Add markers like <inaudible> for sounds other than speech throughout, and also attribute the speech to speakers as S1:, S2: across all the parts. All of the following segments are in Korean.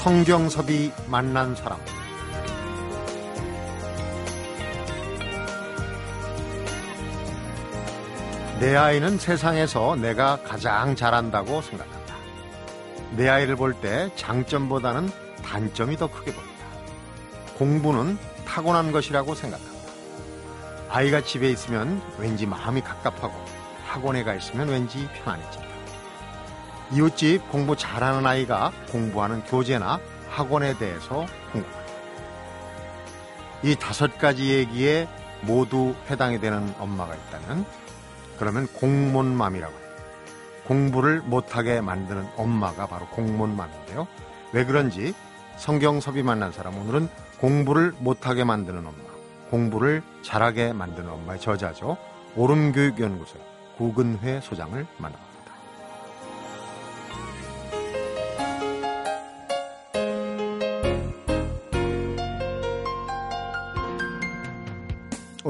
S1: 성경섭이 만난 사람 내 아이는 세상에서 내가 가장 잘한다고 생각한다. 내 아이를 볼 때 장점보다는 단점이 더 크게 봅니다. 공부는 타고난 것이라고 생각합니다. 아이가 집에 있으면 왠지 마음이 갑갑하고 학원에 가 있으면 왠지 편안해집니다. 이웃집 공부 잘하는 아이가 공부하는 교재나 학원에 대해서 궁금합니다. 이 다섯 가지 얘기에 모두 해당이 되는 엄마가 있다면 그러면 공몬맘이라고 합니다. 공부를 못하게 만드는 엄마가 바로 공몬맘인데요. 왜 그런지 성경섭이 만난 사람 오늘은 공부를 못하게 만드는 엄마, 공부를 잘하게 만드는 엄마의 저자죠. 오름교육연구소 구근회 소장을 만납니다.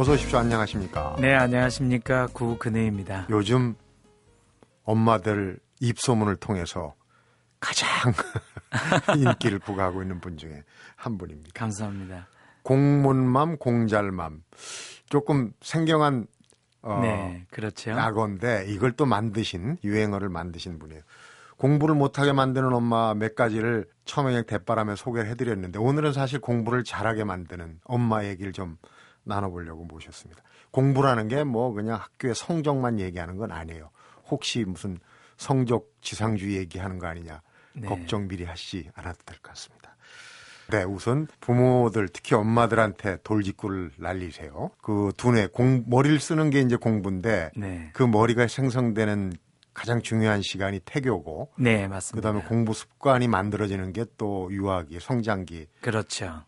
S1: 어서 오십시오. 안녕하십니까?
S2: 네, 안녕하십니까. 구근혜입니다.
S1: 요즘 엄마들 입소문을 통해서 가장 <laughs> 인기를 부과하고 있는 분 중에 한 분입니다.
S2: 감사합니다.
S1: 공문맘, 공잘맘. 조금 생경한 어,
S2: 네, 그렇죠.
S1: 낙어인데 이걸 또 만드신 유행어를 만드신 분이에요. 공부를 못하게 만드는 엄마 몇 가지를 처음에 대바람에 소개를 해드렸는데 오늘은 사실 공부를 잘하게 만드는 엄마 얘기를 좀 나눠보려고 모셨습니다. 공부라는 게 뭐 그냥 학교의 성적만 얘기하는 건 아니에요. 혹시 무슨 성적 지상주의 얘기하는 거 아니냐
S2: 네.
S1: 걱정 미리 하시지 않아도 될 것 같습니다. 네, 우선 부모들 특히 엄마들한테 돌직구를 날리세요. 그 두뇌 공 머리를 쓰는 게 이제 공부인데
S2: 네.
S1: 그 머리가 생성되는 가장 중요한 시간이 태교고
S2: 네, 맞습니다.
S1: 그다음에 공부 습관이 만들어지는 게 또 유아기, 성장기.
S2: 그렇죠.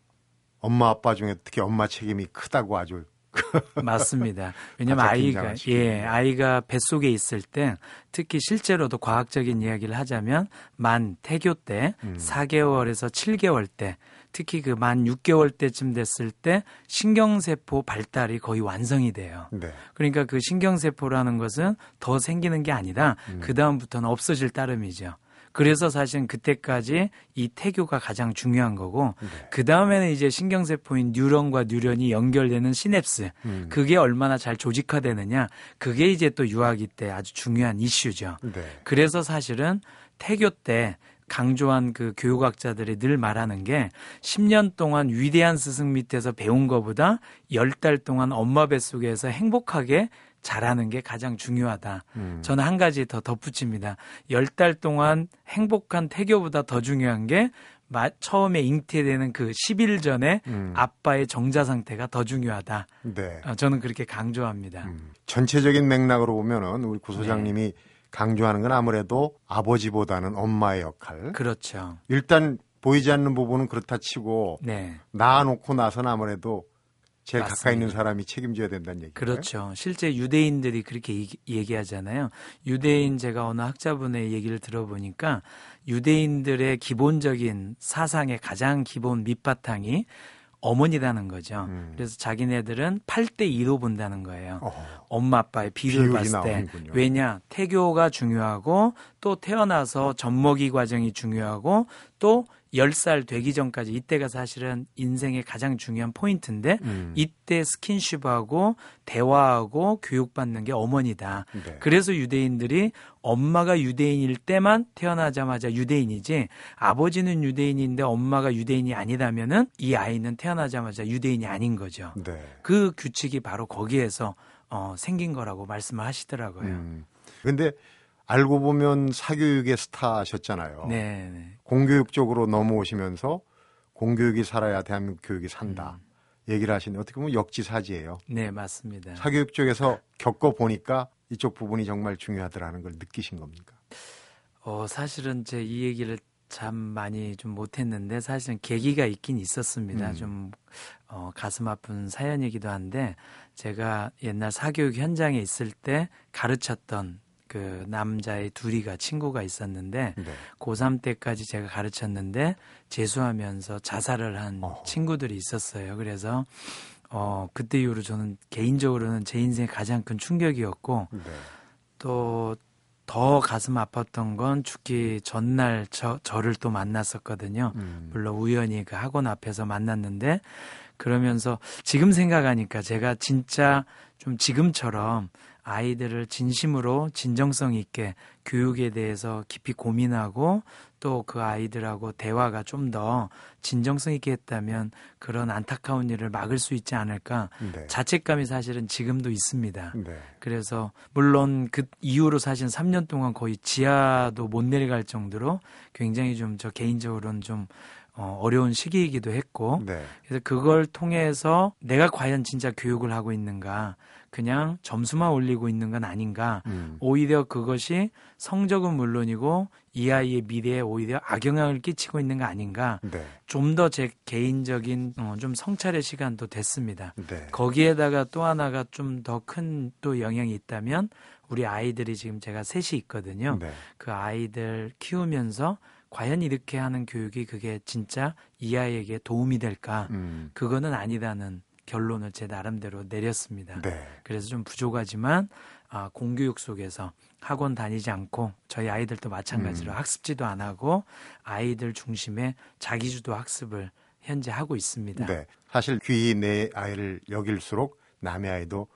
S1: 엄마 아빠 중에 특히 엄마 책임이 크다고 아주 <laughs>
S2: 맞습니다. 왜냐면
S1: 가장
S2: 아이가. 예, 아이가 뱃속에 있을 때 특히 실제로도 과학적인 이야기를 하자면 만 태교 때
S1: 음.
S2: 4개월에서 7개월 때 특히 그 만 6개월 때쯤 됐을 때 신경세포 발달이 거의 완성이 돼요.
S1: 네.
S2: 그러니까 그 신경세포라는 것은 더 생기는 게 아니라
S1: 음.
S2: 그 다음부터는 없어질 따름이죠. 그래서 사실은 그때까지 이 태교가 가장 중요한 거고
S1: 네.
S2: 그 다음에는 이제 신경세포인 뉴런과 뉴런이 연결되는 시냅스
S1: 음.
S2: 그게 얼마나 잘 조직화되느냐 그게 이제 또 유아기 때 아주 중요한 이슈죠.
S1: 네.
S2: 그래서 사실은 태교 때 강조한 그 교육학자들이 늘 말하는 게 10년 동안 위대한 스승 밑에서 배운 것보다 10달 동안 엄마 뱃속에서 행복하게 자라는 게 가장 중요하다.
S1: 음.
S2: 저는 한 가지 더 덧붙입니다. 10달 동안 행복한 태교보다 더 중요한 게 마- 처음에 잉태되는 그 10일 전에
S1: 음.
S2: 아빠의 정자 상태가 더 중요하다.
S1: 네.
S2: 어, 저는 그렇게 강조합니다.
S1: 음. 전체적인 맥락으로 보면은 우리 구 소장님이
S2: 네.
S1: 강조하는 건 아무래도 아버지보다는 엄마의 역할.
S2: 그렇죠.
S1: 일단 보이지 않는 부분은 그렇다 치고
S2: 네.
S1: 낳아놓고 나서는 아무래도 제일
S2: 맞습니다.
S1: 가까이 있는 사람이 책임져야 된다는 얘기죠.
S2: 그렇죠. 실제 유대인들이 그렇게 이- 얘기하잖아요. 유대인 제가 어느 학자분의 얘기를 들어보니까 유대인들의 기본적인 사상의 가장 기본 밑바탕이 어머니라는 거죠.
S1: 음.
S2: 그래서 자기네들은 8대 2로 본다는 거예요.
S1: 어,
S2: 엄마 아빠의 비율을 봤을 때
S1: 나오는군요.
S2: 왜냐 태교가 중요하고 또 태어나서 젖먹이 과정이 중요하고 또 10살 되기 전까지 이때가 사실은 인생의 가장 중요한 포인트인데
S1: 음.
S2: 이때 스킨십하고 대화하고 교육받는 게 어머니다.
S1: 네.
S2: 그래서 유대인들이 엄마가 유대인일 때만 태어나자마자 유대인이지 아버지는 유대인인데 엄마가 유대인이 아니라면은 이 아이는 태어나자마자 유대인이 아닌 거죠.
S1: 네.
S2: 그 규칙이 바로 거기에서 어, 생긴 거라고 말씀을 하시더라고요.
S1: 음. 근데 알고 보면 사교육의 스타셨잖아요.
S2: 네, 네.
S1: 공교육 쪽으로 넘어오시면서 공교육이 살아야 대한민국 교육이 산다. 얘기를 하시는데 어떻게 보면 역지사지예요.
S2: 네, 맞습니다.
S1: 사교육 쪽에서 겪어 보니까 이쪽 부분이 정말 중요하더라는 걸 느끼신 겁니까?
S2: 어, 사실은 제 이 얘기를 참 많이 좀 못했는데 사실은 계기가 있긴 있었습니다.
S1: 음.
S2: 좀 어, 가슴 아픈 사연이기도 한데 제가 옛날 사교육 현장에 있을 때 가르쳤던 그 남자의 둘이가 친구가 있었는데
S1: 네.
S2: 고3 때까지 제가 가르쳤는데 재수하면서 자살을 한
S1: 어.
S2: 친구들이 있었어요. 그래서 어, 그때 이후로 저는 개인적으로는 제 인생의 가장 큰 충격이었고
S1: 네.
S2: 또더 가슴 아팠던 건 죽기 전날 저, 저를 또 만났었거든요.
S1: 음.
S2: 물론 우연히 그 학원 앞에서 만났는데 그러면서 지금 생각하니까 제가 진짜 좀 지금처럼 아이들을 진심으로 진정성 있게 교육에 대해서 깊이 고민하고 또 그 아이들하고 대화가 좀 더 진정성 있게 했다면 그런 안타까운 일을 막을 수 있지 않을까
S1: 네.
S2: 자책감이 사실은 지금도 있습니다.
S1: 네.
S2: 그래서 물론 그 이후로 사실 3년 동안 거의 지하도 못 내려갈 정도로 굉장히 좀 저 개인적으로는 좀 어, 어려운 시기이기도 했고
S1: 네.
S2: 그래서 그걸 통해서 내가 과연 진짜 교육을 하고 있는가 그냥 점수만 올리고 있는 건 아닌가
S1: 음.
S2: 오히려 그것이 성적은 물론이고 이 아이의 미래에 오히려 악영향을 끼치고 있는 거 아닌가
S1: 네.
S2: 좀더 제 개인적인 어, 좀 성찰의 시간도 됐습니다.
S1: 네.
S2: 거기에다가 또 하나가 좀 더 큰 또 영향이 있다면 우리 아이들이 지금 제가 셋이 있거든요.
S1: 네.
S2: 그 아이들 키우면서 과연 이렇게 하는 교육이 그게 진짜 이 아이에게 도움이 될까?
S1: 음.
S2: 그거는 아니다는 결론을 제 나름대로 내렸습니다.
S1: 네.
S2: 그래서 좀 부족하지만 아, 공교육 속에서 학원 다니지 않고 저희 아이들도 마찬가지로
S1: 음.
S2: 학습지도 안 하고 아이들 중심의 자기주도 학습을 현재 하고 있습니다.
S1: 네. 사실 귀히 내 아이를 여길수록 남의 아이도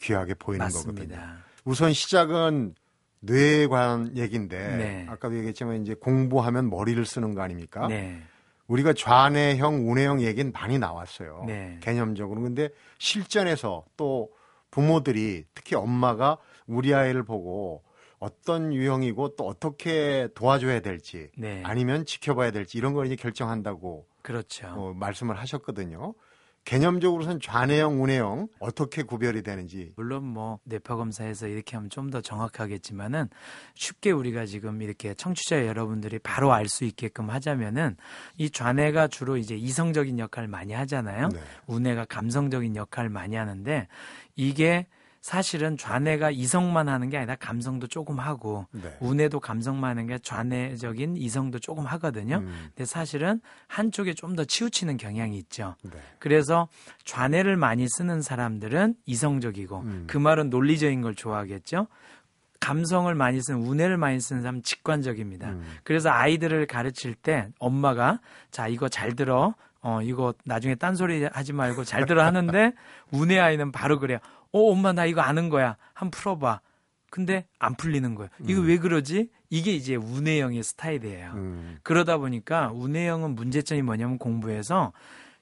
S1: 귀하게 보이는 거거든요.
S2: 맞습니다.
S1: 우선 시작은 뇌에 관한 얘기인데
S2: 네.
S1: 아까도 얘기했지만 이제 공부하면 머리를 쓰는 거 아닙니까?
S2: 네.
S1: 우리가 좌뇌형, 우뇌형 얘기는 많이 나왔어요.
S2: 네.
S1: 개념적으로. 근데 실전에서 또 부모들이 특히 엄마가 우리 아이를 보고 어떤 유형이고 또 어떻게 도와줘야 될지
S2: 네.
S1: 아니면 지켜봐야 될지 이런 걸 이제 결정한다고
S2: 그렇죠.
S1: 어, 말씀을 하셨거든요. 개념적으로선 좌뇌형, 우뇌형 어떻게 구별이 되는지
S2: 물론 뭐 뇌파 검사에서 이렇게 하면 좀 더 정확하겠지만은 쉽게 우리가 지금 이렇게 청취자 여러분들이 바로 알 수 있게끔 하자면은 이 좌뇌가 주로 이제 이성적인 역할을 많이 하잖아요.
S1: 네.
S2: 우뇌가 감성적인 역할을 많이 하는데 이게 사실은 좌뇌가 이성만 하는 게 아니라 감성도 조금 하고
S1: 네.
S2: 우뇌도 감성만 하는 게 좌뇌적인 이성도 조금 하거든요.
S1: 음,
S2: 근데 사실은 한쪽에 좀 더 치우치는 경향이 있죠.
S1: 네.
S2: 그래서 좌뇌를 많이 쓰는 사람들은 이성적이고
S1: 음.
S2: 그 말은 논리적인 걸 좋아하겠죠. 감성을 많이 쓰는 우뇌를 많이 쓰는 사람은 직관적입니다.
S1: 음.
S2: 그래서 아이들을 가르칠 때 엄마가 자 이거 잘 들어 어 이거 나중에 딴소리 하지 말고 잘 들어 하는데 <laughs> 우뇌 아이는 바로 그래요. 어 엄마 나 이거 아는 거야. 한번 풀어봐. 근데 안 풀리는 거예요. 이거
S1: 음.
S2: 왜 그러지? 이게 이제 우뇌형의 스타일이에요.
S1: 음,
S2: 그러다 보니까 운해형은 문제점이 뭐냐면 공부에서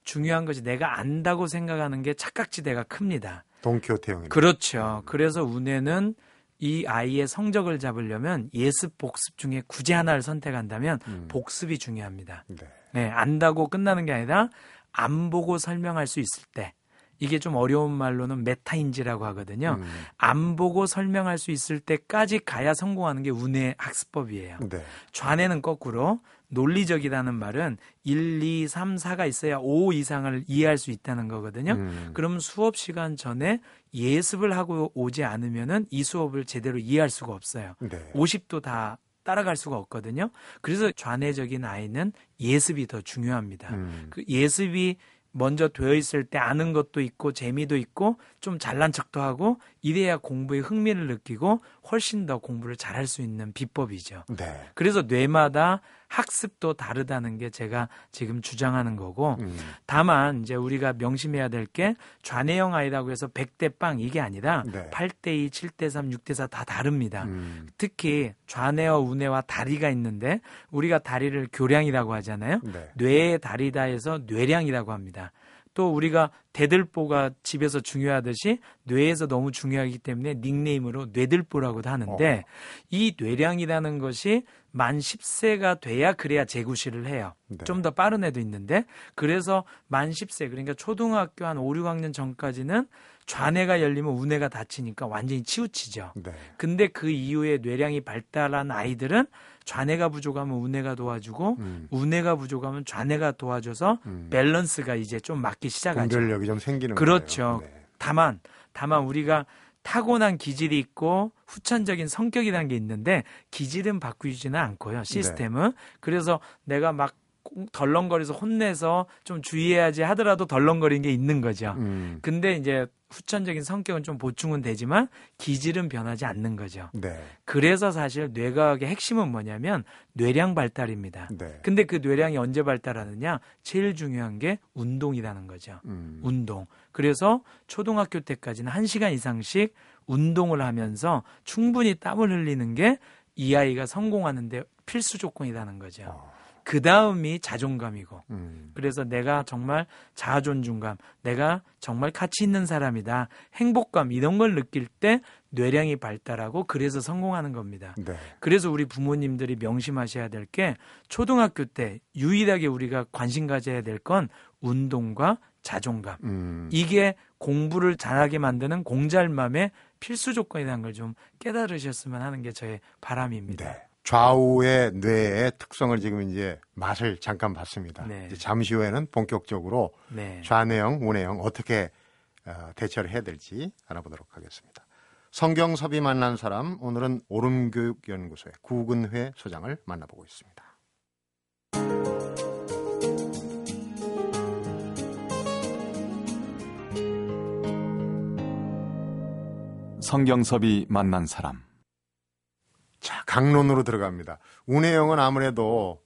S2: 중요한 것이 내가 안다고 생각하는 게 착각지대가 큽니다.
S1: 돈키호테형이
S2: 그렇죠. 그래서 운해는 이 아이의 성적을 잡으려면 예습 복습 중에 굳이 하나를 선택한다면
S1: 음.
S2: 복습이 중요합니다.
S1: 네.
S2: 네, 안다고 끝나는 게 아니라 안 보고 설명할 수 있을 때 이게 좀 어려운 말로는 메타인지라고 하거든요.
S1: 음,
S2: 안 보고 설명할 수 있을 때까지 가야 성공하는 게 운해 학습법이에요.
S1: 네.
S2: 좌뇌는 거꾸로 논리적이라는 말은 1, 2, 3, 4가 있어야 5 이상을 이해할 수 있다는 거거든요.
S1: 음,
S2: 그럼 수업 시간 전에 예습을 하고 오지 않으면은 이 수업을 제대로 이해할 수가 없어요.
S1: 네.
S2: 50도 다 따라갈 수가 없거든요. 그래서 좌뇌적인 아이는 예습이 더 중요합니다.
S1: 음,
S2: 그 예습이 먼저 되어 있을 때 아는 것도 있고 재미도 있고 좀 잘난 척도 하고 이래야 공부에 흥미를 느끼고 훨씬 더 공부를 잘할 수 있는 비법이죠.
S1: 네.
S2: 그래서 뇌마다 학습도 다르다는 게 제가 지금 주장하는 거고
S1: 음,
S2: 다만 이제 우리가 명심해야 될 게 좌뇌형 아이라고 해서 100대 빵 이게 아니라
S1: 네.
S2: 8대 2, 7대 3, 6대 4 다 다릅니다.
S1: 음,
S2: 특히 좌뇌와 우뇌와 다리가 있는데 우리가 다리를 교량이라고 하잖아요.
S1: 네.
S2: 뇌의 다리다 해서 뇌량이라고 합니다. 또 우리가 대들보가 집에서 중요하듯이 뇌에서 너무 중요하기 때문에 닉네임으로 뇌들보라고도 하는데 이 뇌량이라는 것이 만 10세가 돼야 그래야 재구시를 해요.
S1: 네.
S2: 좀더 빠른 애도 있는데 그래서 만 10세 그러니까 초등학교 한 5, 6학년 전까지는 좌뇌가 열리면 우뇌가 닫히니까 완전히 치우치죠.
S1: 네.
S2: 근데 그 이후에 뇌량이 발달한 아이들은 좌뇌가 부족하면 우뇌가 도와주고
S1: 음,
S2: 우뇌가 부족하면 좌뇌가 도와줘서
S1: 음.
S2: 밸런스가 이제 좀 맞기 시작하죠.
S1: 분별력이 좀 생기는
S2: 그렇죠.
S1: 네.
S2: 다만 다만 우리가 타고난 기질이 있고 후천적인 성격이라는 게 있는데 기질은 바꾸지는 않고요. 시스템은 그래서 내가 막꼭 덜렁거려서 혼내서 좀 주의해야지 하더라도 덜렁거리는 게 있는 거죠.
S1: 음.
S2: 근데 이제 후천적인 성격은 좀 보충은 되지만 기질은 변하지 않는 거죠.
S1: 네.
S2: 그래서 사실 뇌과학의 핵심은 뭐냐면 뇌량 발달입니다.
S1: 네.
S2: 근데 그 뇌량이 언제 발달하느냐? 제일 중요한 게 운동이라는 거죠.
S1: 음.
S2: 운동. 그래서 초등학교 때까지는 1시간 이상씩 운동을 하면서 충분히 땀을 흘리는 게 이 아이가 성공하는데 필수 조건이라는 거죠.
S1: 어.
S2: 그 다음이 자존감이고.
S1: 음.
S2: 그래서 내가 정말 자존중감, 내가 정말 가치 있는 사람이다, 행복감 이런 걸 느낄 때 뇌량이 발달하고 그래서 성공하는 겁니다.
S1: 네.
S2: 그래서 우리 부모님들이 명심하셔야 될 게 초등학교 때 유일하게 우리가 관심 가져야 될 건 운동과 자존감.
S1: 음.
S2: 이게 공부를 잘하게 만드는 공잘맘의 필수 조건이라는 걸 좀 깨달으셨으면 하는 게 저의 바람입니다.
S1: 네. 좌우의 뇌의 특성을 지금 이제 맛을 잠깐 봤습니다.
S2: 네.
S1: 이제 잠시 후에는 본격적으로
S2: 네.
S1: 좌뇌형, 우뇌형 어떻게 어, 대처를 해야 될지 알아보도록 하겠습니다. 성경섭이 만난 사람 오늘은 오름교육연구소의 구근회 소장을 만나보고 있습니다.
S3: 성경섭이 만난 사람.
S1: 자, 강론으로 들어갑니다. 우뇌형은 아무래도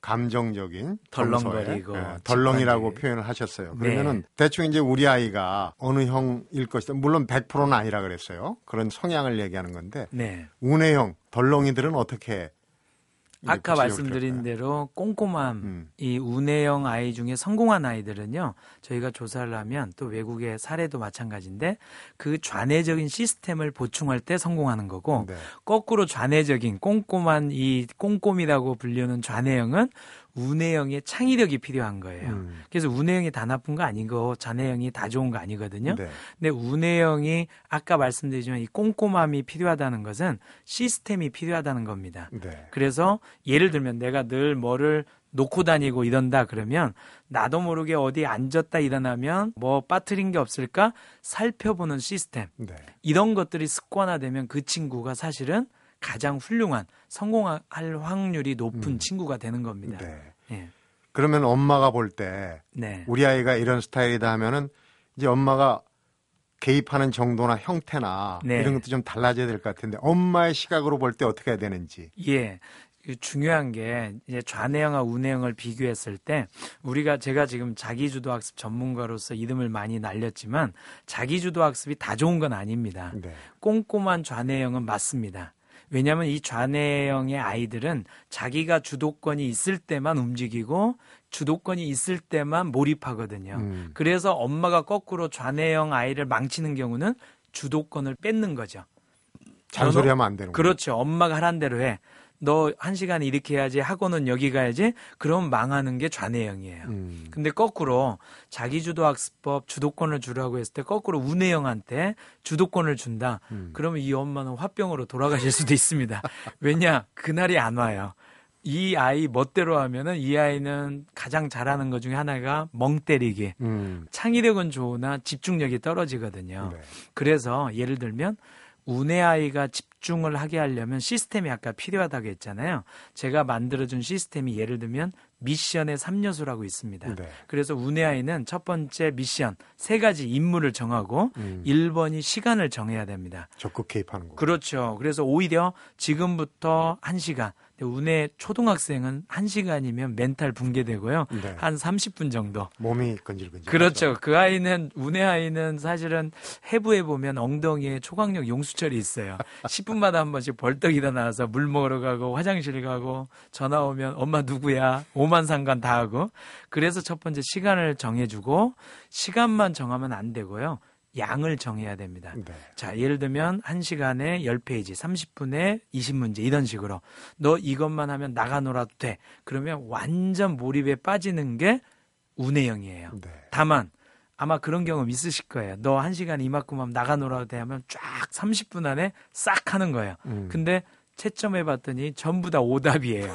S1: 감정적인
S2: 덜렁거리고
S1: 정서에, 예, 덜렁이라고. 표현을 하셨어요.
S2: 네.
S1: 그러면은 대충 이제 우리 아이가 어느 형일 것이다. 물론 100%는 아니라 그랬어요. 그런 성향을 얘기하는 건데
S2: 네.
S1: 우뇌형 덜렁이들은 어떻게
S2: 아까
S1: 구체적으로
S2: 말씀드린? 대로 꼼꼼함
S1: 음.
S2: 이 우뇌형 아이 중에 성공한 아이들은요 저희가 조사를 하면 또 외국의 사례도 마찬가지인데 그 좌뇌적인 시스템을 보충할 때 성공하는 거고
S1: 네.
S2: 거꾸로 좌뇌적인 꼼꼼한 이 꼼꼼이라고 불리는 좌뇌형은 우뇌형의 창의력이 필요한 거예요.
S1: 음.
S2: 그래서 우뇌형이 다 나쁜 거 아니고 좌뇌형이 다 좋은 거 아니거든요.
S1: 네.
S2: 근데 우뇌형이 아까 말씀드리지만 이 꼼꼼함이 필요하다는 것은 시스템이 필요하다는 겁니다.
S1: 네.
S2: 그래서 예를 들면 내가 늘 뭐를 놓고 다니고 이런다 그러면 나도 모르게 어디 앉았다 일어나면 뭐 빠뜨린 게 없을까 살펴보는 시스템
S1: 네.
S2: 이런 것들이 습관화되면 그 친구가 사실은 가장 훌륭한 성공할 확률이 높은
S1: 음.
S2: 친구가 되는 겁니다.
S1: 네.
S2: 예.
S1: 그러면 엄마가 볼때
S2: 네.
S1: 우리 아이가 이런 스타일이다 하면은 이제 엄마가 개입하는 정도나 형태나
S2: 네.
S1: 이런 것도 좀 달라져야 될 것 같은데 엄마의 시각으로 볼 때 어떻게 해야 되는지.
S2: 예. 그 중요한 게 이제 좌뇌형과 우뇌형을 비교했을 때 우리가 제가 지금 자기주도 학습 전문가로서 이름을 많이 날렸지만 자기주도 학습이 다 좋은 건 아닙니다.
S1: 네.
S2: 꼼꼼한 좌뇌형은 맞습니다. 왜냐하면 이 좌뇌형의 아이들은 자기가 주도권이 있을 때만 움직이고 주도권이 있을 때만 몰입하거든요.
S1: 음.
S2: 그래서 엄마가 거꾸로 좌뇌형 아이를 망치는 경우는 주도권을 뺏는 거죠.
S1: 잔소리하면 안 되는 거예요.
S2: 그렇죠. 엄마가 하란 대로 해. 너 한 시간 이렇게 해야지. 학원은 여기 가야지. 그럼 망하는 게 좌뇌형이에요.
S1: 음.
S2: 근데 거꾸로 자기주도 학습법 주도권을 주라고 했을 때 거꾸로 우뇌형한테 주도권을 준다.
S1: 음.
S2: 그러면 이 엄마는 화병으로 돌아가실 수도 있습니다. 왜냐? 그날이 안 와요. 이 아이 멋대로 하면은 이 아이는 가장 잘하는 것 중에 하나가 멍 때리기.
S1: 음.
S2: 창의력은 좋으나 집중력이 떨어지거든요.
S1: 네.
S2: 그래서 예를 들면 우뇌 아이가 집중을 하게 하려면 시스템이 아까 필요하다고 했잖아요. 제가 만들어준 시스템이 예를 들면 미션의 3요소라고 있습니다.
S1: 네.
S2: 그래서 우뇌 아이는 첫 번째 미션 세 가지 임무를 정하고
S1: 음.
S2: 1번이 시간을 정해야 됩니다.
S1: 적극 개입하는 거.
S2: 그렇죠. 그래서 오히려 지금부터 1시간. 운해 초등학생은 1시간이면 멘탈 붕괴되고요.
S1: 네.
S2: 한 30분 정도.
S1: 몸이 건질건질.
S2: 그렇죠. 그 아이는 운해 아이는 사실은 해부해 보면 엉덩이에 초강력 용수철이 있어요. <laughs> 10분마다 한 번씩 벌떡 일어나서 물 먹으러 가고 화장실 가고 전화 오면 엄마 누구야? 오만 상관 다 하고. 그래서 첫 번째 시간을 정해 주고 시간만 정하면 안 되고요. 양을 정해야 됩니다.
S1: 네.
S2: 자, 예를 들면 1시간에 10페이지, 30분에 20문제 이런 식으로 너 이것만 하면 나가 놀아도 돼. 그러면 완전 몰입에 빠지는 게 운해형이에요.
S1: 네.
S2: 다만 아마 그런 경험 있으실 거예요. 너 1시간 이만큼 하면 나가 놀아도 돼 하면 쫙 30분 안에 싹 하는 거예요.
S1: 음.
S2: 근데 채점해 봤더니 전부 다 오답이에요.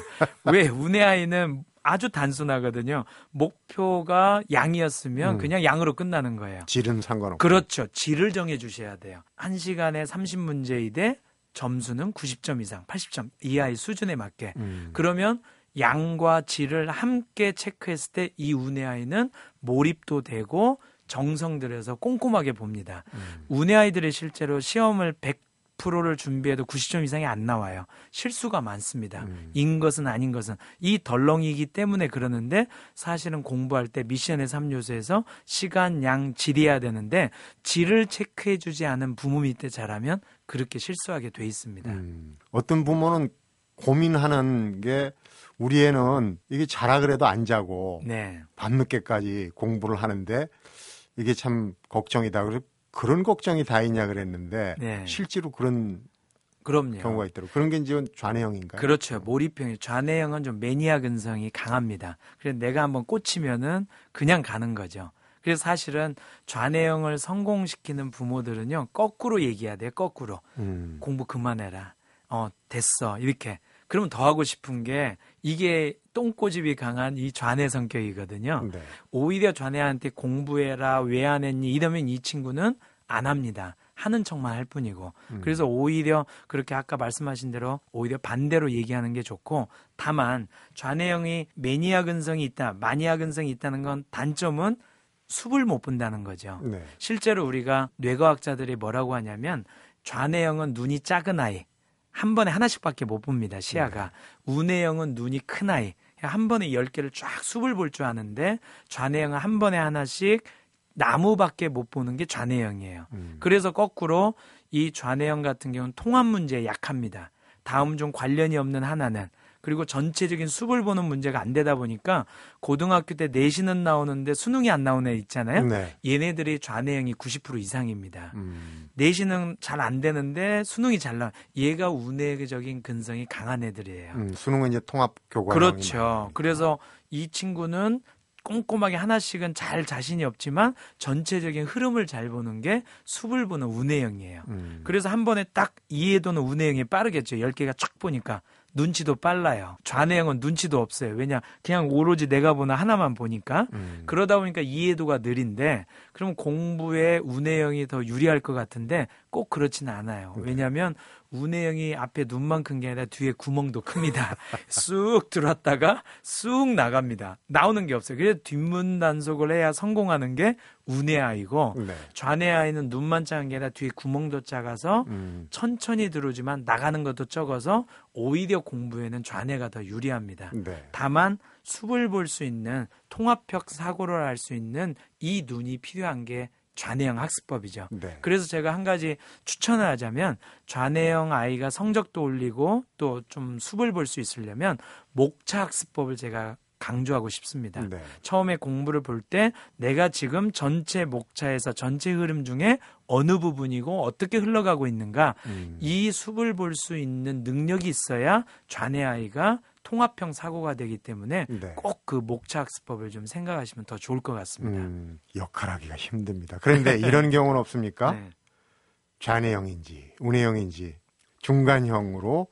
S2: 왜 운해 아이는 아주 단순하거든요. 목표가 양이었으면
S1: 음.
S2: 그냥 양으로 끝나는 거예요.
S1: 질은 상관없고.
S2: 그렇죠. 질을 정해 주셔야 돼요. 1시간에 30문제이되 점수는 90점 이상, 80점 이 아이 수준에 맞게.
S1: 음.
S2: 그러면 양과 질을 함께 체크했을 때 이 운의 아이는 몰입도 되고 정성 들여서 꼼꼼하게 봅니다.
S1: 음.
S2: 운의 아이들이 실제로 시험을 100% 를 준비해도 90점 이상이 안 나와요. 실수가 많습니다.
S1: 음.
S2: 인 것은 아닌 것은 이 덜렁이기 때문에 그러는데 사실은 공부할 때 미션의 3요소에서 시간, 양, 질이어야 되는데 질을 체크해 주지 않은 부모 밑에 자라면 그렇게 실수하게 돼 있습니다.
S1: 음. 어떤 부모는 고민하는 게 우리 애는 이게 자라 그래도 안 자고
S2: 네.
S1: 밤늦게까지 공부를 하는데 이게 참 걱정이다. 그래서 그런 걱정이 다 있냐 그랬는데
S2: 네.
S1: 실제로 그런
S2: 그럼요.
S1: 경우가 있더라고요. 그런 게 이제 좌뇌형인가요?
S2: 그렇죠. 몰입형이 좌뇌형은 좀 매니아 근성이 강합니다. 그래서 내가 한번 꽂히면은 그냥 가는 거죠. 그래서 사실은 좌뇌형을 성공시키는 부모들은요 거꾸로 얘기해야 돼요. 거꾸로
S1: 음.
S2: 공부 그만해라. 어 됐어 이렇게. 그러면 더 하고 싶은 게 이게 똥꼬집이 강한 이 좌뇌 성격이거든요.
S1: 네.
S2: 오히려 좌뇌한테 공부해라 왜 안 했니 이러면 이 친구는 안 합니다. 하는 척만 할 뿐이고
S1: 음.
S2: 그래서 오히려 그렇게 아까 말씀하신 대로 오히려 반대로 얘기하는 게 좋고 다만 좌뇌형이 매니아 근성이 있다 마니아 근성이 있다는 건 단점은 숲을 못 본다는 거죠.
S1: 네.
S2: 실제로 우리가 뇌과학자들이 뭐라고 하냐면 좌뇌형은 눈이 작은 아이 한 번에 하나씩밖에 못 봅니다 시야가 우뇌형은 눈이 큰 아이 한 번에 열 개를 쫙 숲을 볼 줄 아는데 좌뇌형은 한 번에 하나씩 나무밖에 못 보는 게 좌뇌형이에요.
S1: 음.
S2: 그래서 거꾸로 이 좌뇌형 같은 경우는 통합 문제에 약합니다. 다음 중 관련이 없는 하나는 그리고 전체적인 숲을 보는 문제가 안 되다 보니까 고등학교 때 내신은 나오는데 수능이 안 나오는 애 있잖아요.
S1: 네.
S2: 얘네들이 좌뇌형이 90% 이상입니다.
S1: 음.
S2: 내신은 잘 안 되는데 수능이 잘 나. 얘가 우뇌적인 근성이 강한 애들이에요.
S1: 음. 수능은 이제 통합 교과
S2: 그렇죠. 그래서 이 친구는 꼼꼼하게 하나씩은 잘 자신이 없지만 전체적인 흐름을 잘 보는 게 숲을 보는 우뇌형이에요.
S1: 음.
S2: 그래서 한 번에 딱 이해도는 우뇌형이 빠르겠죠. 10개가 쫙 보니까. 눈치도 빨라요. 좌뇌형은 눈치도 없어요. 왜냐? 그냥 오로지 내가 보나 하나만 보니까.
S1: 음.
S2: 그러다 보니까 이해도가 느린데 그럼 공부에 우뇌형이 더 유리할 것 같은데 꼭 그렇지는 않아요.
S1: 네.
S2: 왜냐하면 우뇌형이 앞에 눈만 큰 게 아니라 뒤에 구멍도 큽니다. <laughs> 쑥 들어왔다가 쑥 나갑니다. 나오는 게 없어요. 그래서 뒷문 단속을 해야 성공하는 게 우뇌 아이고
S1: 네.
S2: 좌뇌 아이는 눈만 작은 게 아니라 뒤에 구멍도 작아서
S1: 음.
S2: 천천히 들어오지만 나가는 것도 적어서 오히려 공부에는 좌뇌가 더 유리합니다.
S1: 네.
S2: 다만 숲을 볼 수 있는 통합형 사고를 할 수 있는 이 눈이 필요한 게 좌뇌형 학습법이죠.
S1: 네.
S2: 그래서 제가 한 가지 추천을 하자면 좌뇌형 아이가 성적도 올리고 또좀 숲을 볼수 있으려면 목차 학습법을 제가 강조하고 싶습니다.
S1: 네.
S2: 처음에 공부를 볼 때 내가 지금 전체 목차에서 전체 흐름 중에 어느 부분이고 어떻게 흘러가고 있는가
S1: 음.
S2: 이 숲을 볼 수 있는 능력이 있어야 좌뇌 아이가 통합형 사고가 되기 때문에
S1: 네.
S2: 꼭그 목차 학습법을 좀 생각하시면 더 좋을 것 같습니다.
S1: 음, 역할하기가 힘듭니다. 그런데 <laughs> 이런 경우는 없습니까?
S2: 네.
S1: 좌뇌형인지 우뇌형인지 중간형으로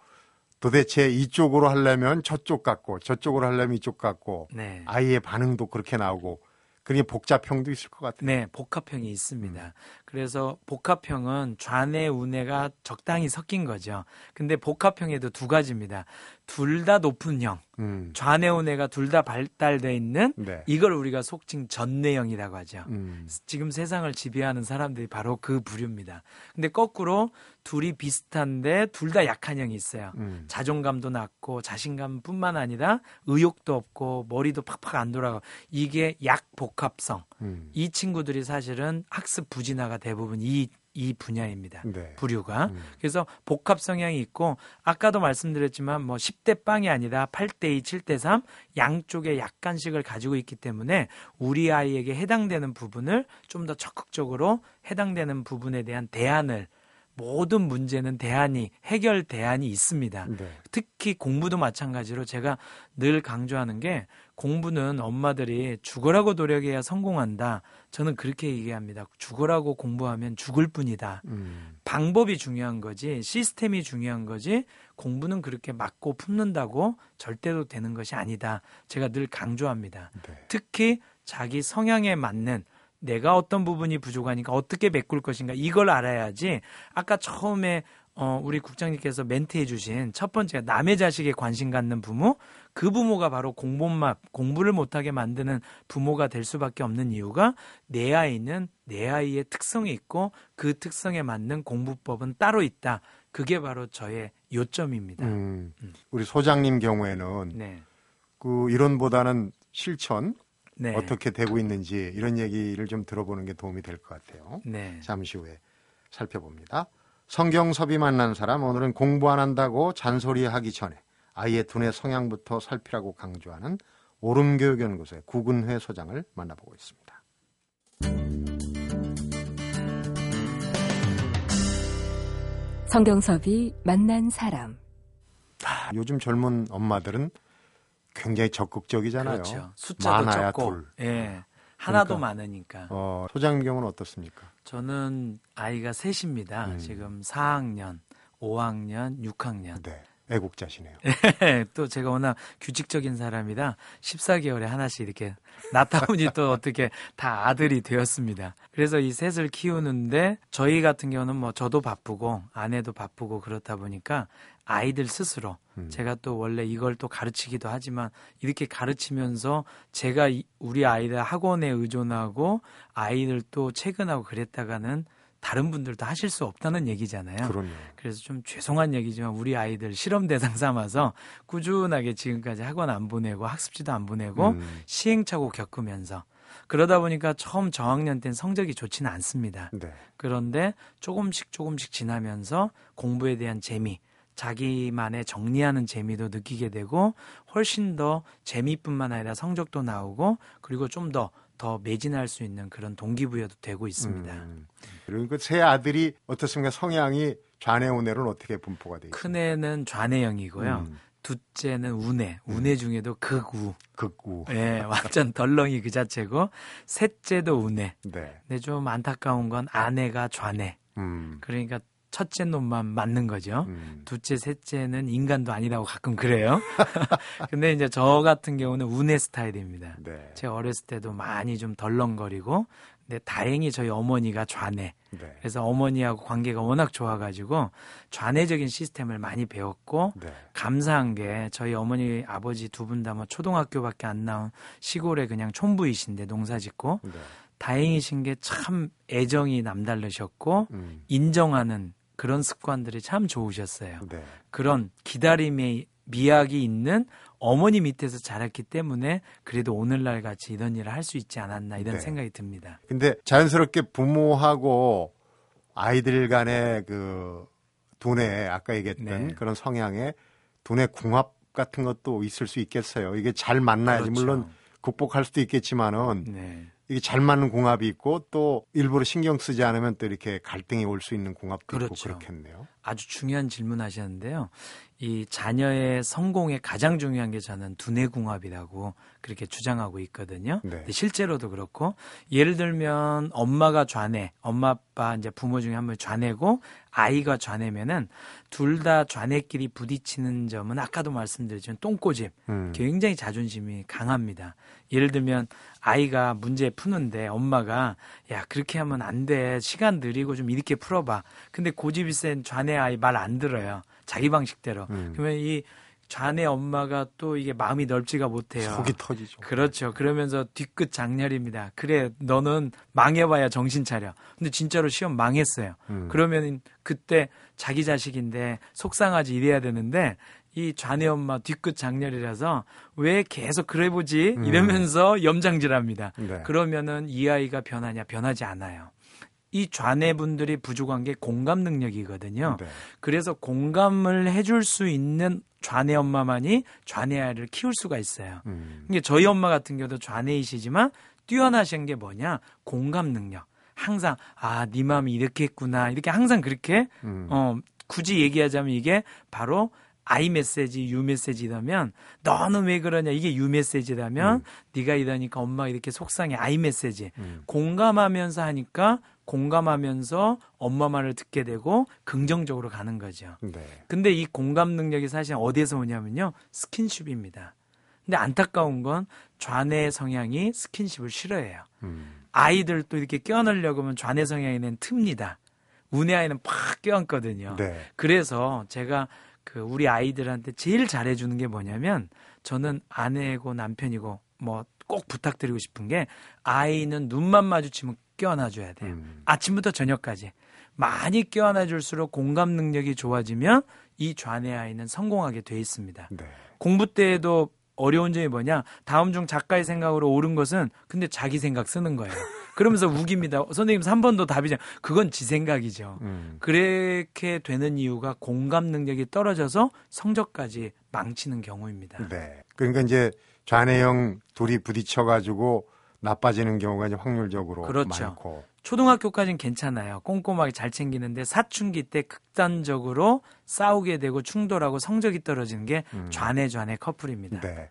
S1: 도대체 이쪽으로 하려면 저쪽 같고 저쪽으로 하려면 이쪽 같고
S2: 네.
S1: 아이의 반응도 그렇게 나오고 그게 복잡형도 있을 것 같아요.
S2: 네, 복합형이 있습니다. 그래서 복합형은 좌뇌 우뇌가 적당히 섞인 거죠. 근데 복합형에도 두 가지입니다. 둘 다 높은 형,
S1: 음.
S2: 좌뇌 우뇌가 둘 다 발달돼 있는
S1: 네.
S2: 이걸 우리가 속칭 전뇌형이라고 하죠.
S1: 음.
S2: 지금 세상을 지배하는 사람들이 바로 그 부류입니다. 근데 거꾸로 둘이 비슷한데 둘 다 약한 형이 있어요.
S1: 음.
S2: 자존감도 낮고 자신감뿐만 아니라 의욕도 없고 머리도 팍팍 안 돌아가. 이게 약복합성.
S1: 음.
S2: 이 친구들이 사실은 학습 부진화가 대부분 이, 이 분야입니다.
S1: 네.
S2: 부류가.
S1: 음.
S2: 그래서 복합 성향이 있고 아까도 말씀드렸지만 뭐 10대 빵이 아니라 8대 2, 7대 3 양쪽에 약간씩을 가지고 있기 때문에 우리 아이에게 해당되는 부분을 좀 더 적극적으로 해당되는 부분에 대한 대안을 모든 문제는 대안이 해결 대안이 있습니다.
S1: 네.
S2: 특히 공부도 마찬가지로 제가 늘 강조하는 게 공부는 엄마들이 죽으라고 노력해야 성공한다. 저는 그렇게 얘기합니다. 죽으라고 공부하면 죽을 뿐이다.
S1: 음.
S2: 방법이 중요한 거지 시스템이 중요한 거지 공부는 그렇게 맞고 품는다고 절대로 되는 것이 아니다. 제가 늘 강조합니다.
S1: 네.
S2: 특히 자기 성향에 맞는 내가 어떤 부분이 부족하니까 어떻게 메꿀 것인가 이걸 알아야지 아까 처음에 어, 우리 국장님께서 멘트해 주신 첫 번째 남의 자식에 관심 갖는 부모 그 부모가 바로 공부만 공부를 못하게 만드는 부모가 될 수밖에 없는 이유가 내 아이는 내 아이의 특성이 있고 그 특성에 맞는 공부법은 따로 있다. 그게 바로 저의 요점입니다.
S1: 음, 우리 소장님 경우에는
S2: 네.
S1: 그 이론보다는 실천
S2: 네.
S1: 어떻게 되고 있는지 이런 얘기를 좀 들어보는 게 도움이 될 것 같아요.
S2: 네.
S1: 잠시 후에 살펴봅니다. 성경섭이 만난 사람 오늘은 공부 안 한다고 잔소리하기 전에 아이의 두뇌 성향부터 살피라고 강조하는 오름교육연구소의 구근회 소장을 만나보고 있습니다.
S3: 성경섭이 만난 사람.
S1: 아, 요즘 젊은 엄마들은 굉장히 적극적이잖아요.
S2: 그렇죠. 숫자도
S1: 많아야
S2: 적고,
S1: 둘.
S2: 예. 하나도
S1: 그러니까.
S2: 많으니까.
S1: 어, 소장님 경우는 어떻습니까?
S2: 저는 아이가 셋입니다.
S1: 음.
S2: 지금 4학년, 5학년, 6학년.
S1: 네, 애국자시네요. <laughs>
S2: 또 제가 워낙 규칙적인 사람이라 14개월에 하나씩 이렇게 낳다 보니 또 어떻게 다 아들이 되었습니다. 그래서 이 셋을 키우는데 저희 같은 경우는 뭐 저도 바쁘고 아내도 바쁘고 그렇다 보니까 아이들 스스로
S1: 음.
S2: 제가 또 원래 이걸 또 가르치기도 하지만 이렇게 가르치면서 제가 이- 우리 아이들 학원에 의존하고 아이들 또 퇴근하고 그랬다가는 다른 분들도 하실 수 없다는 얘기잖아요.
S1: 그럼요.
S2: 그래서 좀 죄송한 얘기지만 우리 아이들 실험 대상 삼아서 꾸준하게 지금까지 학원 안 보내고 학습지도 안 보내고
S1: 음,
S2: 시행착오 겪으면서 그러다 보니까 처음 저학년 땐 성적이 좋지는 않습니다.
S1: 네.
S2: 그런데 조금씩 조금씩 지나면서 공부에 대한 재미, 자기만의 정리하는 재미도 느끼게 되고 훨씬 더 재미뿐만 아니라 성적도 나오고 그리고 좀 더 더 매진할 수 있는 그런 동기부여도 되고 있습니다.
S1: 음, 그리고 그세 아들이 어떻습니까? 성향이 좌뇌 우뇌는 어떻게 분포가 있습니까?
S2: 큰 애는 좌뇌형이고요.
S1: 음,
S2: 둘째는 우뇌, 우뇌 중에도 극우.
S1: 극우.
S2: 예, 완전 덜렁이 그 자체고 셋째도 우뇌.
S1: 네.
S2: 근데 좀 안타까운 건 아내가 좌뇌.
S1: 음,
S2: 그러니까 첫째 놈만 맞는 거죠.
S1: 음,
S2: 둘째, 셋째는 인간도 아니라고 가끔 그래요. <laughs> 근데 이제 저 같은 경우는 우뇌 스타일입니다.
S1: 네.
S2: 제가 어렸을 때도 많이 좀 덜렁거리고, 근데 다행히 저희 어머니가 좌뇌.
S1: 네.
S2: 그래서 어머니하고 관계가 워낙 좋아가지고 좌뇌적인 시스템을 많이 배웠고,
S1: 네.
S2: 감사한 게 저희 어머니 아버지 두 분 다 뭐 초등학교밖에 안 나온 시골에 그냥 촌부이신데 농사 짓고
S1: 네.
S2: 다행이신 게 참 애정이 남다르셨고
S1: 음,
S2: 인정하는 그런 습관들이 참 좋으셨어요.
S1: 네.
S2: 그런 기다림의 미학이 있는 어머니 밑에서 자랐기 때문에 그래도 오늘날 같이 이런 일을 할 수 있지 않았나 이런
S1: 네.
S2: 생각이 듭니다.
S1: 근데 자연스럽게 부모하고 아이들 간의 그 두뇌 아까 얘기했던
S2: 네.
S1: 그런 성향의 두뇌 궁합 같은 것도 있을 수 있겠어요. 이게 잘 만나야지
S2: 그렇죠.
S1: 물론 극복할 수도 있겠지만은
S2: 네.
S1: 이게 잘 맞는 궁합이 있고 또 일부러 신경 쓰지 않으면 또 이렇게 갈등이 올 수 있는 궁합도
S2: 그렇죠.
S1: 있고 그렇겠네요.
S2: 아주 중요한 질문 하셨는데요. 이 자녀의 성공에 가장 중요한 게 저는 두뇌궁합이라고 그렇게 주장하고 있거든요.
S1: 네.
S2: 실제로도 그렇고 예를 들면 엄마가 좌뇌, 엄마 아빠 이제 부모 중에 한 명이 좌뇌고 아이가 좌뇌면은 둘 다 좌뇌끼리 부딪히는 점은 아까도 말씀드렸지만 똥꼬집
S1: 음.
S2: 굉장히 자존심이 강합니다. 예를 들면 아이가 문제 푸는데 엄마가 야 그렇게 하면 안 돼. 시간 느리고 좀 이렇게 풀어봐. 근데 고집이 센 좌뇌 아이 말 안 들어요. 자기 방식대로.
S1: 음.
S2: 그러면 이 좌뇌 엄마가 또 이게 마음이 넓지가 못해요.
S1: 속이 터지죠.
S2: 그렇죠. 그러면서 뒤끝 장렬입니다. 그래, 너는 망해봐야 정신 차려. 근데 진짜로 시험 망했어요.
S1: 음.
S2: 그러면 그때 자기 자식인데 속상하지 이래야 되는데 이 좌뇌 엄마 뒤끝 장렬이라서 왜 계속 그래 보지
S1: 음.
S2: 이러면서 염장질합니다.
S1: 네.
S2: 그러면은 이 아이가 변하냐 변하지 않아요. 이 좌뇌 분들이 부족한 게 공감 능력이거든요.
S1: 네.
S2: 그래서 공감을 해줄 수 있는 좌뇌 엄마만이 좌뇌 아이를 키울 수가 있어요.
S1: 음.
S2: 이게 저희 엄마 같은 경우도 좌뇌이시지만 뛰어나신 게 뭐냐? 공감 능력. 항상 아, 네 마음이 이렇게 했구나. 이렇게 항상 그렇게
S1: 음.
S2: 어 굳이 얘기하자면 이게 바로 아이 메시지, 유 메시지라면 너는 왜 그러냐? 이게 유 메시지라면
S1: 음.
S2: 네가 이러니까 엄마가 이렇게 속상해. 아이 메시지.
S1: 음.
S2: 공감하면서 하니까 공감하면서 엄마 말을 듣게 되고 긍정적으로 가는 거죠.
S1: 네.
S2: 근데 이 공감 능력이 사실 어디에서 오냐면요. 스킨십입니다. 근데 안타까운 건 좌뇌 성향이 스킨십을 싫어해요.
S1: 음.
S2: 아이들도 이렇게 껴안으려고 하면 좌뇌 성향에는 틉니다. 우뇌 아이는 팍 껴안거든요.
S1: 네.
S2: 그래서 제가 그 우리 아이들한테 제일 잘해주는 게 뭐냐면 저는 아내고 남편이고 뭐 꼭 부탁드리고 싶은 게 아이는 눈만 마주치면 껴안아줘야 돼요.
S1: 음.
S2: 아침부터 저녁까지 많이 껴안아줄수록 공감 능력이 좋아지면 이 좌뇌 아이는 성공하게 돼 있습니다.
S1: 네.
S2: 공부 때에도 어려운 점이 뭐냐? 다음 중 작가의 생각으로 옳은 것은 근데 자기 생각 쓰는 거예요. 그러면서 우깁니다. 선생님 3번도 답이죠. 그건 지 생각이죠.
S1: 음.
S2: 그렇게 되는 이유가 공감 능력이 떨어져서 성적까지 망치는 경우입니다.
S1: 네. 그러니까 이제 좌뇌형 둘이 부딪혀 가지고 나빠지는 경우가 이제 확률적으로
S2: 그렇죠.
S1: 많고.
S2: 초등학교까지는 괜찮아요. 꼼꼼하게 잘 챙기는데 사춘기 때 극단적으로 싸우게 되고 충돌하고 성적이 떨어지는 게
S1: 음.
S2: 좌뇌 좌뇌 커플입니다.
S1: 네.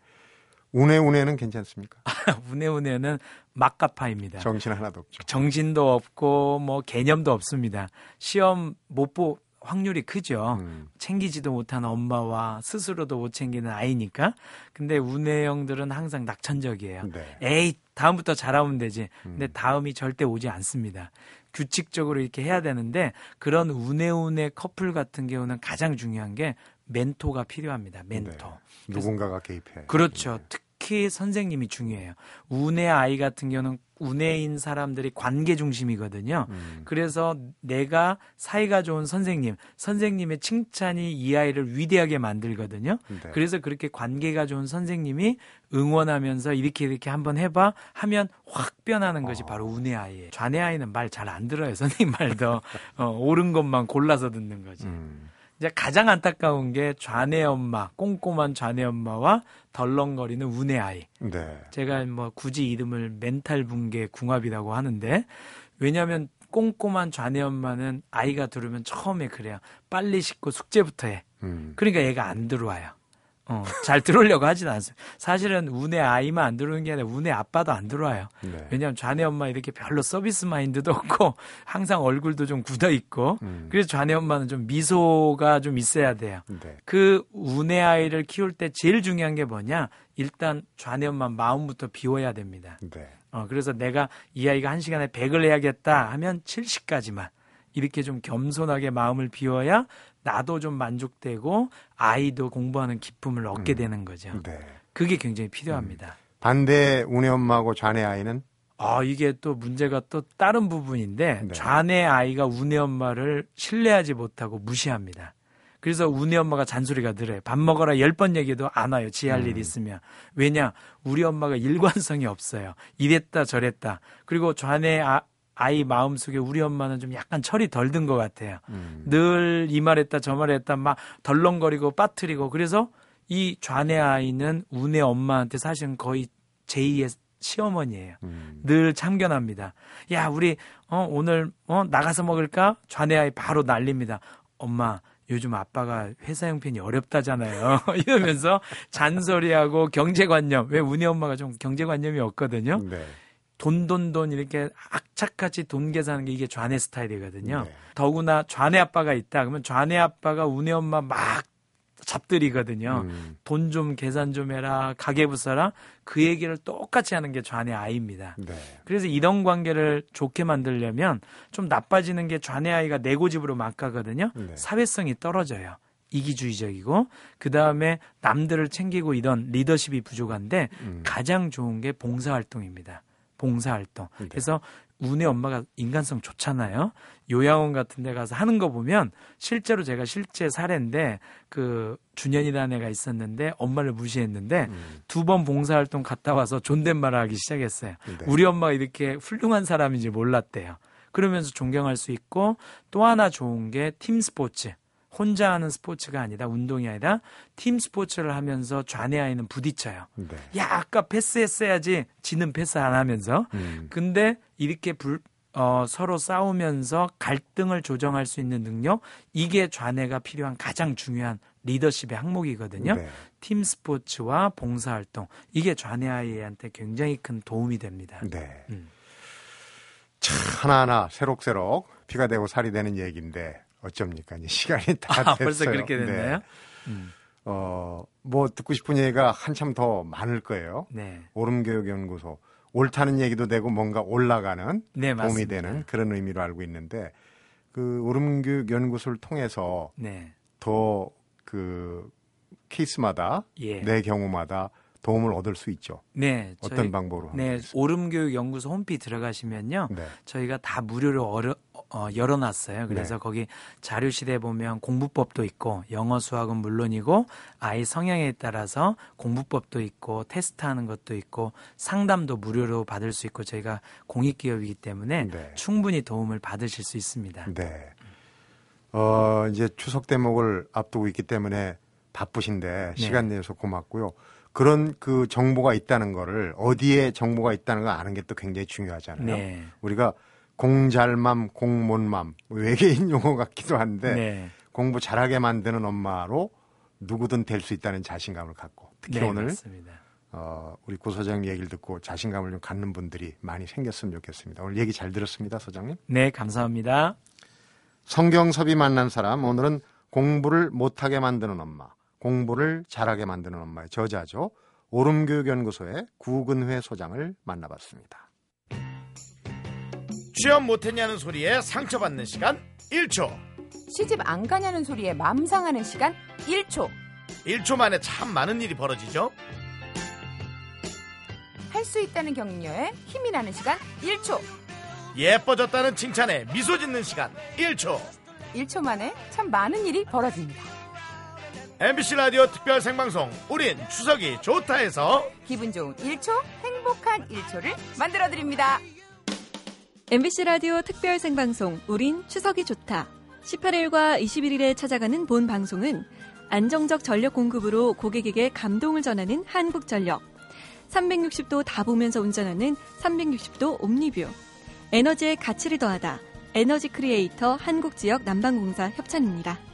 S1: 운해 운해는 괜찮습니까? <laughs>
S2: 운해 운해는 막가파입니다.
S1: 정신 하나도 없죠.
S2: 정신도 없고 뭐 개념도 없습니다. 시험 못 보 확률이 크죠.
S1: 음.
S2: 챙기지도 못한 엄마와 스스로도 못 챙기는 아이니까. 근데 운해형들은 항상 낙천적이에요.
S1: 네.
S2: 에이 다음부터 잘하면 되지. 근데
S1: 음.
S2: 다음이 절대 오지 않습니다. 규칙적으로 이렇게 해야 되는데 그런 운해운해 커플 같은 경우는 가장 중요한 게 멘토가 필요합니다. 멘토.
S1: 네. 누군가가 개입해.
S2: 그렇죠. 특히 선생님이 중요해요. 운해 아이 같은 경우는 운해인 사람들이 관계 중심이거든요.
S1: 음.
S2: 그래서 내가 사이가 좋은 선생님, 선생님의 칭찬이 이 아이를 위대하게 만들거든요.
S1: 네.
S2: 그래서 그렇게 관계가 좋은 선생님이 응원하면서 이렇게 이렇게 한번 해봐 하면 확 변하는 것이
S1: 어.
S2: 바로 운해 아이예요. 좌뇌 아이는 말 잘 안 들어요. 선생님 말도 <laughs> 어, 옳은 것만 골라서 듣는 거지.
S1: 음.
S2: 이제 가장 안타까운 게 좌뇌 엄마, 꼼꼼한 좌뇌 엄마와 덜렁거리는 운해 아이.
S1: 네.
S2: 제가 뭐 굳이 이름을 멘탈 붕괴 궁합이라고 하는데 왜냐하면 꼼꼼한 좌뇌 엄마는 아이가 들으면 처음에 그래요. 빨리 씻고 숙제부터 해.
S1: 음.
S2: 그러니까 얘가 안 들어와요. 어, 잘 들어오려고 하진 않습니다. 사실은 운의 아이만 안 들어오는 게 아니라 운의 아빠도 안 들어와요.
S1: 네.
S2: 왜냐하면 좌뇌 엄마 이렇게 별로 서비스 마인드도 없고 항상 얼굴도 좀 굳어 있고
S1: 음.
S2: 그래서 좌뇌 엄마는 좀 미소가 좀 있어야 돼요.
S1: 네.
S2: 그 운의 아이를 키울 때 제일 중요한 게 뭐냐? 일단 좌뇌 엄마 마음부터 비워야 됩니다.
S1: 네.
S2: 어, 그래서 내가 이 아이가 한 시간에 100을 해야겠다 하면 70까지만 이렇게 좀 겸손하게 마음을 비워야 나도 좀 만족되고 아이도 공부하는 기쁨을 얻게
S1: 음.
S2: 되는 거죠.
S1: 네.
S2: 그게 굉장히 필요합니다.
S1: 반대 운해 엄마하고 좌뇌 아이는
S2: 아, 이게 또 문제가 또 다른 부분인데
S1: 네.
S2: 좌뇌 아이가 운의 엄마를 신뢰하지 못하고 무시합니다. 그래서 운의 엄마가 잔소리가 늘어요. 밥 먹어라 열 번 얘기도 안 와요. 지할
S1: 음.
S2: 일 있으면. 왜냐? 우리 엄마가 일관성이 없어요. 이랬다 저랬다. 그리고 좌뇌 아, 아이 마음속에 우리 엄마는 좀 약간 철이 덜 든 것 같아요.
S1: 음.
S2: 늘이 말했다 저 말했다 막 덜렁거리고 빠뜨리고 그래서 이 좌뇌 아이는 운의 엄마한테 사실은 거의 제2의 시어머니예요.
S1: 음.
S2: 늘 참견합니다. 야, 우리 어, 오늘 어, 나가서 먹을까? 좌뇌 아이 바로 날립니다. 엄마, 요즘 아빠가 회사 형편이 어렵다잖아요. <laughs> 이러면서 잔소리하고 경제관념. 왜 우리 엄마가 좀 경제관념이 없거든요.
S1: 네.
S2: 돈, 돈, 돈 이렇게 악착같이 돈 계산하는 게 이게 좌뇌 스타일이거든요.
S1: 네.
S2: 더구나 좌뇌 아빠가 있다. 그러면 좌뇌 아빠가 우리 엄마 막 잡들이거든요.
S1: 음.
S2: 돈좀 계산 좀 해라. 가계부 써라. 그 얘기를 똑같이 하는 게 좌뇌 아이입니다.
S1: 네.
S2: 그래서 이런 관계를 좋게 만들려면 좀 나빠지는 게 좌뇌 아이가 내 고집으로 막 가거든요.
S1: 네.
S2: 사회성이 떨어져요. 이기주의적이고 그 다음에 남들을 챙기고 이런 리더십이 부족한데
S1: 음.
S2: 가장 좋은 게 봉사활동입니다. 봉사활동.
S1: 네.
S2: 그래서 운의 엄마가 인간성 좋잖아요. 요양원 같은 데 가서 하는 거 보면 실제로 제가 실제 사례인데 그 준현이라는 애가 있었는데 엄마를 무시했는데
S1: 음.
S2: 두번 봉사활동 갔다 와서 존댓말을 하기 시작했어요.
S1: 네.
S2: 우리 엄마가 이렇게 훌륭한 사람인지 몰랐대요. 그러면서 존경할 수 있고 또 하나 좋은 게 팀 스포츠. 혼자 하는 스포츠가 아니라 운동이 아니라 팀 스포츠를 하면서 좌뇌 아이는 부딪혀요.
S1: 네.
S2: 야, 아까 패스했어야지. 지는 패스 안 하면서.
S1: 음.
S2: 근데 이렇게 불, 어, 서로 싸우면서 갈등을 조정할 수 있는 능력, 이게 좌뇌가 필요한 가장 중요한 리더십의 항목이거든요.
S1: 네.
S2: 팀 스포츠와 봉사활동, 이게 좌뇌 아이한테 굉장히 큰 도움이 됩니다.
S1: 네.
S2: 음.
S1: 참 하나하나 새록새록 피가 되고 살이 되는 얘기인데 어쩝니까? 이제 시간이 다
S2: 아,
S1: 됐어요.
S2: 벌써 그렇게 됐나요?
S1: 네.
S2: 음.
S1: 어, 뭐 듣고 싶은 얘기가 한참 더 많을 거예요.
S2: 네.
S1: 오름교육연구소 옳다는 얘기도 되고 뭔가 올라가는
S2: 네,
S1: 도움이. 되는 그런 의미로 알고 있는데 그 오름교육연구소를 통해서
S2: 네.
S1: 더그 케이스마다
S2: 예.
S1: 내 경우마다 도움을 얻을 수 있죠.
S2: 네.
S1: 어떤
S2: 저희-
S1: 방법으로?
S2: 네? 오름교육연구소 홈페이지 들어가시면요.
S1: 네.
S2: 저희가 다 무료로 얼어, 어, 열어놨어요. 그래서
S1: 네.
S2: 거기 자료실에 보면 공부법도 있고 영어 수학은 물론이고 아이 성향에 따라서 공부법도 있고 테스트하는 것도 있고 상담도 무료로 받을 수 있고 저희가 공익기업이기 때문에
S1: 네.
S2: 충분히 도움을 받으실 수 있습니다.
S1: 네. 어, 이제 추석 대목을 앞두고 있기 때문에 바쁘신데
S2: 네.
S1: 시간 내서 고맙고요. 그런 그 정보가 있다는 거를 어디에 정보가 있다는 걸 아는 게 또 굉장히 중요하잖아요.
S2: 네.
S1: 우리가 공잘맘, 공못맘 외계인 용어 같기도 한데
S2: 네.
S1: 공부 잘하게 만드는 엄마로 누구든 될 수 있다는 자신감을 갖고 특히
S2: 네,
S1: 오늘
S2: 맞습니다.
S1: 어, 우리 고 소장 얘기를 듣고 자신감을 좀 갖는 분들이 많이 생겼으면 좋겠습니다. 오늘 얘기 잘 들었습니다, 소장님.
S2: 네, 감사합니다.
S1: 성경섭이 만난 사람 오늘은 공부를 못하게 만드는 엄마, 공부를 잘하게 만드는 엄마의 저자죠. 오름교육연구소의 구근회 소장을 만나봤습니다.
S4: 취업 못했냐는 소리에 상처받는 시간 1초
S5: 시집 안 가냐는 소리에 맘 상하는 시간 1초.
S4: 1초 만에 참 많은 일이 벌어지죠
S5: 할 수 있다는 격려에 힘이 나는 시간 1초.
S4: 예뻐졌다는 칭찬에 미소 짓는 시간 1초
S5: 1초 만에 참 많은 일이 벌어집니다.
S4: MBC 라디오 특별 생방송 우린 추석이 좋다에서
S5: 기분 좋은 1초, 행복한 1초를 만들어 드립니다.
S6: MBC 라디오 특별 생방송 우린 추석이 좋다. 18일과 21일에 찾아가는 본 방송은 안정적 전력 공급으로 고객에게 감동을 전하는 한국전력. 360도 다 보면서 운전하는 360도 옴니뷰. 에너지의 가치를 더하다. 에너지 크리에이터 한국지역 난방공사 협찬입니다.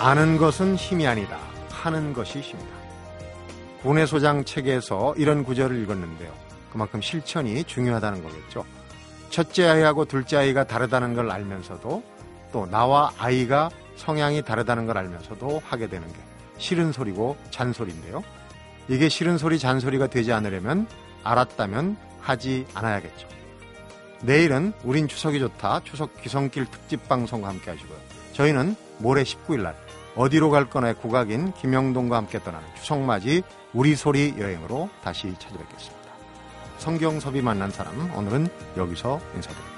S1: 아는 것은 힘이 아니다. 하는 것이 힘이다. 군의 소장 책에서 이런 구절을 읽었는데요. 그만큼 실천이 중요하다는 거겠죠. 첫째 아이하고 둘째 아이가 다르다는 걸 알면서도 또 나와 아이가 성향이 다르다는 걸 알면서도 하게 되는 게 싫은 소리고 잔소리인데요. 이게 싫은 소리, 잔소리가 되지 않으려면 알았다면 하지 않아야겠죠. 내일은 우린 추석이 좋다 추석 귀성길 특집 방송과 함께 하시고요. 저희는 모레 19일 날 어디로 갈 거나의 국악인 김영동과 함께 떠나는 추석맞이 우리 소리 여행으로 다시 찾아뵙겠습니다. 성경섭이 만난 사람 오늘은 여기서 인사드립니다.